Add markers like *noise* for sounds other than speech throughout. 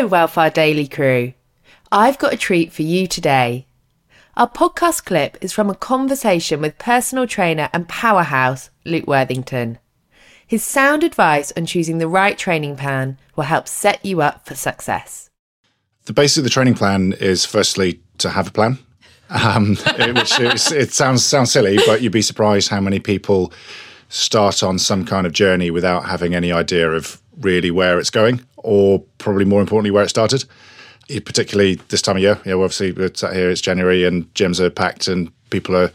Hello, Well Far Daily crew. I've got a treat for you today. Our podcast clip is from a conversation with personal trainer and powerhouse Luke Worthington. His sound advice on choosing the right training plan will help set you up for success. The basic of the training plan is firstly to have a plan, um, *laughs* which is, it sounds sounds silly, but you'd be surprised how many people start on some kind of journey without having any idea of really where it's going, or probably more importantly, where it started particularly this time of year. You know, obviously we're sat here, it's January and gyms are packed and people are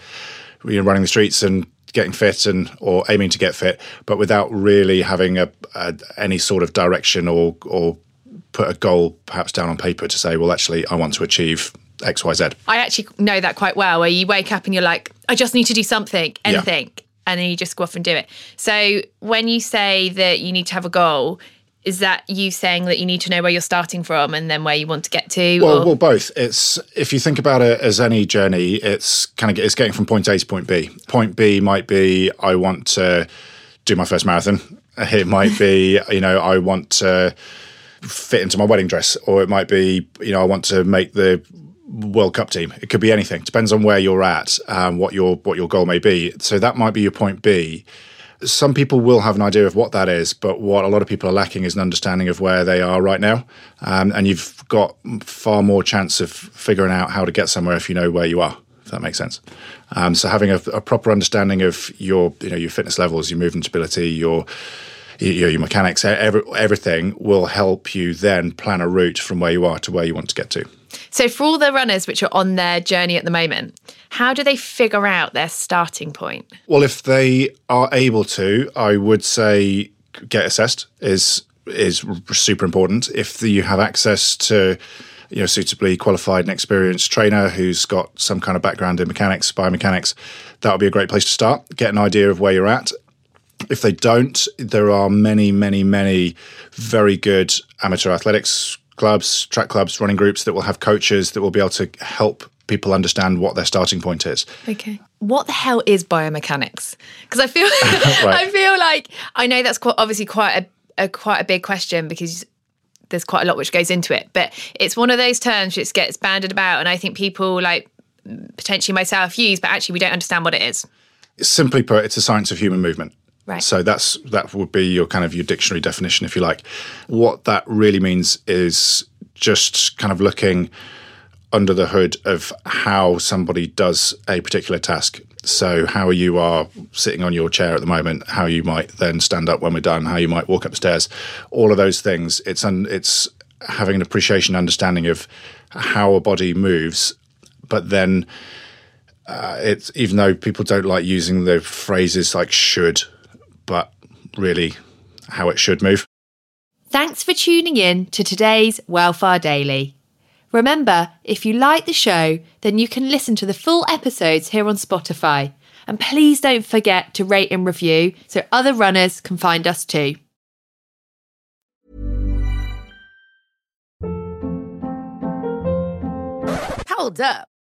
you know, running the streets and getting fit and or aiming to get fit, but without really having a, a any sort of direction or or put a goal perhaps down on paper to say, well, actually, I want to achieve X, Y, Z. I actually know that quite well. Where you wake up and you're like, I just need to do something, anything. Yeah. And then you just go off and do it. So when you say that you need to have a goal, is that you saying that you need to know where you're starting from and then where you want to get to? Well, well, both. It's if you think about it as any journey, it's kind of it's getting from point A to point B. Point B might be I want to do my first marathon. *laughs* It might be you know I want to fit into my wedding dress, or it might be you know I want to make the World Cup team. It could be anything. Depends on where you're at, um, what your what your goal may be. So that might be your point B some people will have an idea of what that is, but what a lot of people are lacking is an understanding of where they are right now. Um, and you've got far more chance of figuring out how to get somewhere if you know where you are. If that makes sense. Um, so having a, a, proper understanding of your, you know, your fitness levels, your movement ability, your your, your mechanics, every, everything will help you then plan a route from where you are to where you want to get to. So, for all the runners which are on their journey at the moment, how do they figure out their starting point? Well, if they are able to, I would say get assessed is is super important. If you have access to you know suitably qualified and experienced trainer who's got some kind of background in mechanics, biomechanics, that would be a great place to start. Get an idea of where you're at. If they don't, there are many, many, many very good amateur athletics clubs, track clubs, running groups that will have coaches that will be able to help people understand what their starting point is. Okay. What the hell is biomechanics? Because I feel *laughs* right. *laughs* I feel like I know that's quite obviously quite a, a, quite a big question because there's quite a lot which goes into it, but it's one of those terms which gets banded about and I think people like potentially myself use but actually we don't understand what it is. Simply put, it's a science of human movement. Right. So that's that would be your kind of your dictionary definition, if you like. What that really means is just kind of looking under the hood of how somebody does a particular task. So how you are sitting on your chair at the moment, how you might then stand up when we're done, how you might walk upstairs, all of those things. It's un, it's having an appreciation, understanding of how a body moves, but then. Uh, it's even though people don't like using the phrases like should but really how it should move. Thanks for tuning in to today's Well Far Daily. Remember, if you like the show, then you can listen to the full episodes here on Spotify. And please don't forget to rate and review so other runners can find us too. Hold up.